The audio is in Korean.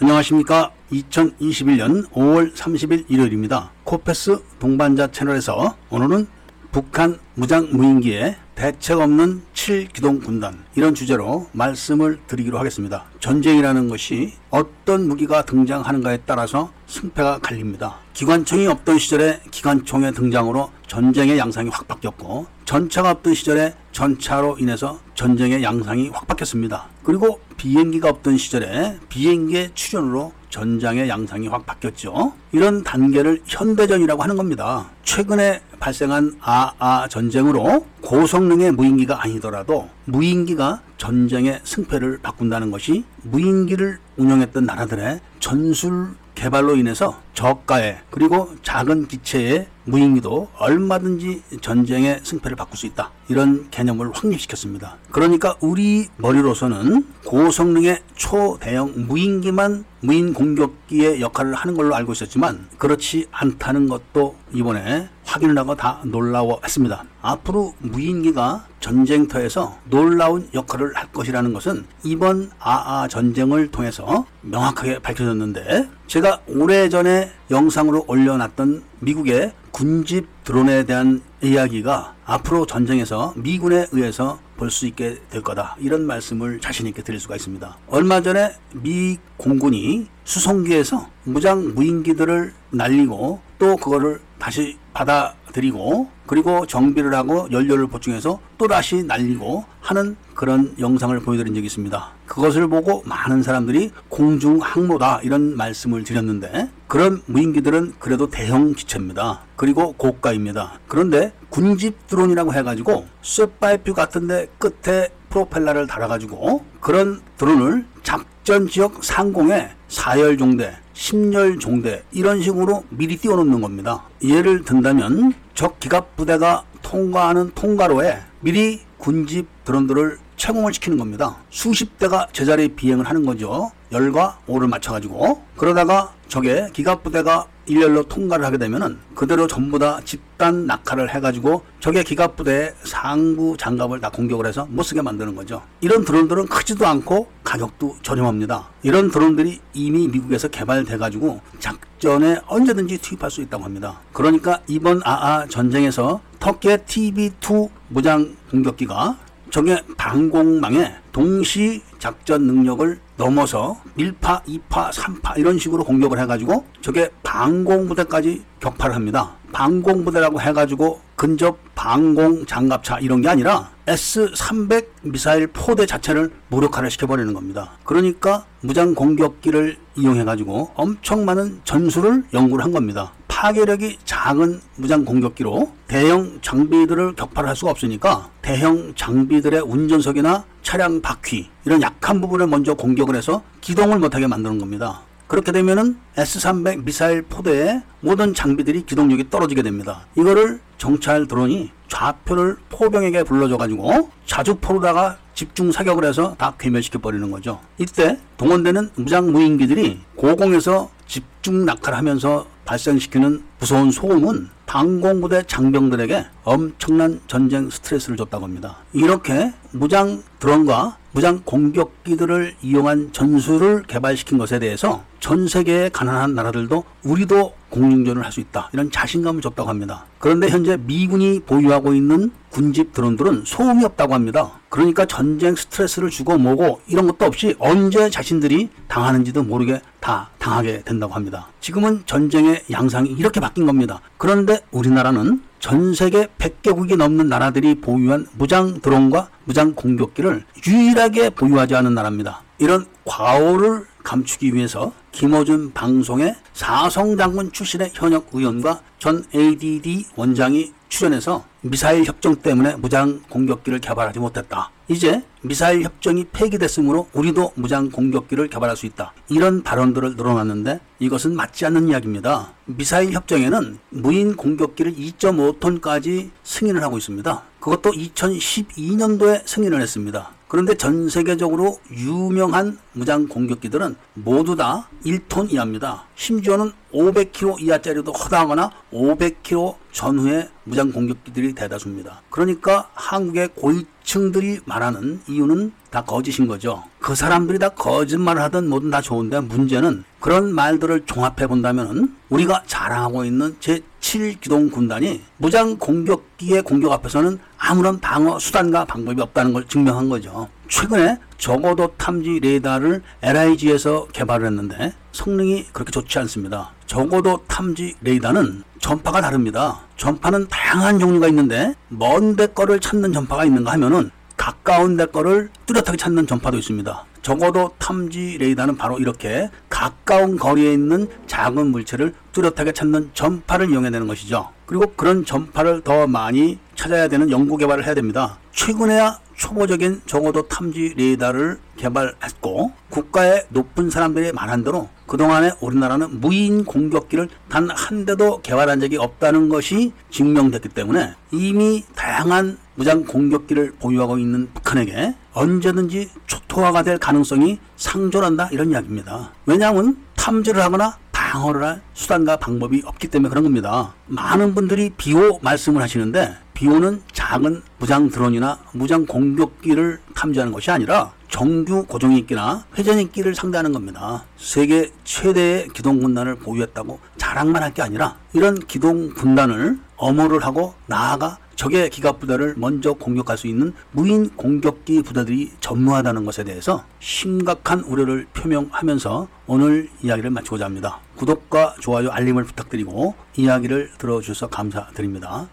안녕하십니까. 2021년 5월 30일 일요일입니다. 코페스 동반자 채널에서 오늘은 북한 무장 무인기의 대책 없는 7기동 군단 이런 주제로 말씀을 드리기로 하겠습니다. 전쟁이라는 것이 어떤 무기가 등장하는가에 따라서 승패가 갈립니다. 기관총이 없던 시절에 기관총의 등장으로 전쟁의 양상이 확 바뀌었고 전차가 없던 시절에 전차로 인해서 전쟁의 양상이 확 바뀌었습니다. 그리고 비행기가 없던 시절에 비행기의 출현으로 전장의 양상이 확 바뀌었죠. 이런 단계를 현대전이라고 하는 겁니다. 최근에 발생한 아아 전쟁으로 고성능의 무인기가 아니더라도 무인기가 전쟁의 승패를 바꾼다는 것이 무인기를 운영했던 나라들의 전술 개발로 인해서 저가의 그리고 작은 기체의 무인기도 얼마든지 전쟁의 승패를 바꿀 수 있다. 이런 개념을 확립시켰습니다. 그러니까 우리 머리로서는 고성능의 초대형 무인기만 무인 공격기의 역할을 하는 걸로 알고 있었지만 그렇지 않다는 것도 이번에 확인을 하고 다 놀라워했습니다. 앞으로 무인기가 전쟁터에서 놀라운 역할을 할 것이라는 것은 이번 아아 전쟁을 통해서 명확하게 밝혀졌는데 제가 오래전에 영상으로 올려놨던 미국의 군집 드론에 대한 이야기가 앞으로 전쟁에서 미군에 의해서 볼 수 있게 될 거다. 이런 말씀을 자신있게 드릴 수가 있습니다. 얼마 전에 미 공군이 수송기에서 무장 무인기들을 날리고 또 그거를 다시 받아들이고 그리고 정비를 하고 연료를 보충해서 또다시 날리고 하는 그런 영상을 보여드린 적이 있습니다. 그것을 보고 많은 사람들이 공중 항로다 이런 말씀을 드렸는데 그런 무인기들은 그래도 대형 기체입니다. 그리고 고가입니다. 그런데 군집 드론이라고 해가지고 쇠파이프 같은데 끝에 프로펠러를 달아가지고 그런 드론을 작전 지역 상공에 사열 종대, 심열 종대 이런 식으로 미리 띄워놓는 겁니다. 예를 든다면 적 기갑 부대가 통과하는 통과로에 미리 군집 드론들을 채공을 시키는 겁니다. 수십 대가 제자리 비행을 하는 거죠. 열과 오를 맞춰가지고 그러다가 적의 기갑 부대가 일렬로 통과를 하게 되면은 그대로 전부 다 집단 낙하를 해가지고 적의 기갑 부대의 상부 장갑을 다 공격을 해서 못 쓰게 만드는 거죠. 이런 드론들은 크지도 않고 가격도 저렴합니다. 이런 드론들이 이미 미국에서 개발돼가지고 작전에 언제든지 투입할 수 있다고 합니다. 그러니까 이번 아아 전쟁에서 터키의 TB2 무장 공격기가 적의 방공망에 동시 작전 능력을 넘어서 1파, 2파, 3파 이런 식으로 공격을 해가지고 적의 방공부대까지 격파를 합니다. 방공부대라고 해가지고 근접 방공 장갑차 이런 게 아니라 S-300 미사일 포대 자체를 무력화를 시켜버리는 겁니다. 그러니까 무장 공격기를 이용해가지고 엄청 많은 전술을 연구를 한 겁니다. 파괴력이 작은 무장 공격기로 대형 장비들을 격파를 할 수가 없으니까 대형 장비들의 운전석이나 차량 바퀴 이런 약한 부분을 먼저 공격을 해서 기동을 못하게 만드는 겁니다. 그렇게 되면은 S-300 미사일 포대의 모든 장비들이 기동력이 떨어지게 됩니다. 이거를 정찰 드론이 좌표를 포병에게 불러줘가지고 자주포로다가 집중 사격을 해서 다 괴멸시켜 버리는 거죠. 이때 동원되는 무장 무인기들이 고공에서 집중 낙하를 하면서 발생시키는 무서운 소음은 방공부대 장병들에게 엄청난 전쟁 스트레스를 줬다고 합니다. 이렇게 무장 드론과 무장 공격기들을 이용한 전술을 개발시킨 것에 대해서 전 세계의 가난한 나라들도 우리도 공중전을 할 수 있다. 이런 자신감을 줬다고 합니다. 그런데 현재 미군이 보유하고 있는 군집 드론들은 소음이 없다고 합니다. 그러니까 전쟁 스트레스를 주고 뭐고 이런 것도 없이 언제 자신들이 당하는지도 모르게 다 당하게 된다고 합니다. 지금은 전쟁의 양상이 이렇게 바뀐 겁니다. 그런데 우리나라는 전 세계 100개국이 넘는 나라들이 보유한 무장 드론과 무장 공격기를 유일하게 보유하지 않은 나라입니다. 이런 과오를 감추기 위해서 김어준 방송에 사성장군 출신의 현역 의원과 전 ADD 원장이 출연해서 미사일 협정 때문에 무장 공격기를 개발하지 못했다. 이제 미사일 협정이 폐기됐으므로 우리도 무장 공격기를 개발할 수 있다. 이런 발언들을 늘어놨는데 이것은 맞지 않는 이야기입니다. 미사일 협정에는 무인 공격기를 2.5톤까지 승인을 하고 있습니다. 그것도 2012년도에 승인을 했습니다. 그런데 전 세계적으로 유명한 무장 공격기들은 모두 다 1톤 이하입니다. 심지어는 500km 이하짜리도 허다하거나 500km 전후의 무장 공격기들이 대다수입니다. 그러니까 한국의 고위직 지식층들이 말하는 이유는 다 거짓인 거죠. 그 사람들이 다 거짓말을 하든 뭐든 다 좋은데 문제는 그런 말들을 종합해 본다면은 우리가 자랑하고 있는 제 7기동 군단이 무장 공격기의 공격 앞에서는 아무런 방어 수단과 방법이 없다는 걸 증명한 거죠. 최근에 적어도 탐지 레이더를 LIG에서 개발을 했는데 성능이 그렇게 좋지 않습니다. 적어도 탐지 레이더는 전파가 다릅니다. 전파는 다양한 종류가 있는데 먼 데 거를 찾는 전파가 있는가 하면은 가까운 데 거를 뚜렷하게 찾는 전파도 있습니다. 적어도 탐지 레이더는 바로 이렇게 가까운 거리에 있는 작은 물체를 뚜렷하게 찾는 전파를 이용해야 되는 것이죠. 그리고 그런 전파를 더 많이 찾아야 되는 연구 개발을 해야 됩니다. 최근에야 초보적인 적어도 탐지 레이더를 개발했고 국가의 높은 사람들이 말한 대로 그동안에 우리나라는 무인 공격기를 단 한 대도 개발한 적이 없다는 것이 증명됐기 때문에 이미 다양한 무장 공격기를 보유하고 있는 북한에게 언제든지 초토화가 될 가능성이 상존한다 이런 이야기입니다. 왜냐하면 탐지를 하거나 방어를 할 수단과 방법이 없기 때문에 그런 겁니다. 많은 분들이 비호 말씀을 하시는데 비호는 작은 무장 드론이나 무장 공격기를 탐지하는 것이 아니라 정규 고정익기나 회전익기를 상대하는 겁니다. 세계 최대의 기동 군단을 보유했다고 자랑만 할 게 아니라 이런 기동 군단을 엄호를 하고 나아가 적의 기갑 부대를 먼저 공격할 수 있는 무인 공격기 부대들이 전무하다는 것에 대해서 심각한 우려를 표명하면서 오늘 이야기를 마치고자 합니다. 구독과 좋아요, 알림을 부탁드리고 이야기를 들어주셔서 감사드립니다.